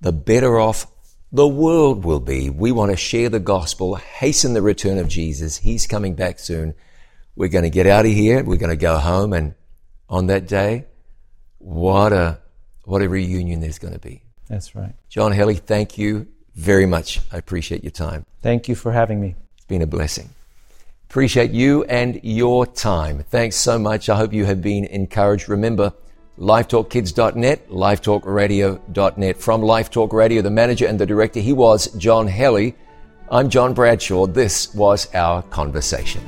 the better off the world will be. We want to share the gospel, hasten the return of Jesus. He's coming back soon. We're going to get out of here. We're going to go home. And on that day, what a, what a reunion there's going to be. That's right. John Geli, thank you very much. I appreciate your time. Thank you for having me. It's been a blessing. Appreciate you and your time. Thanks so much. I hope you have been encouraged. Remember, lifetalkkids.net, lifetalkradio.net. From Life Talk Radio, the manager and the director, he was John Geli. I'm John Bradshaw. This was our conversation.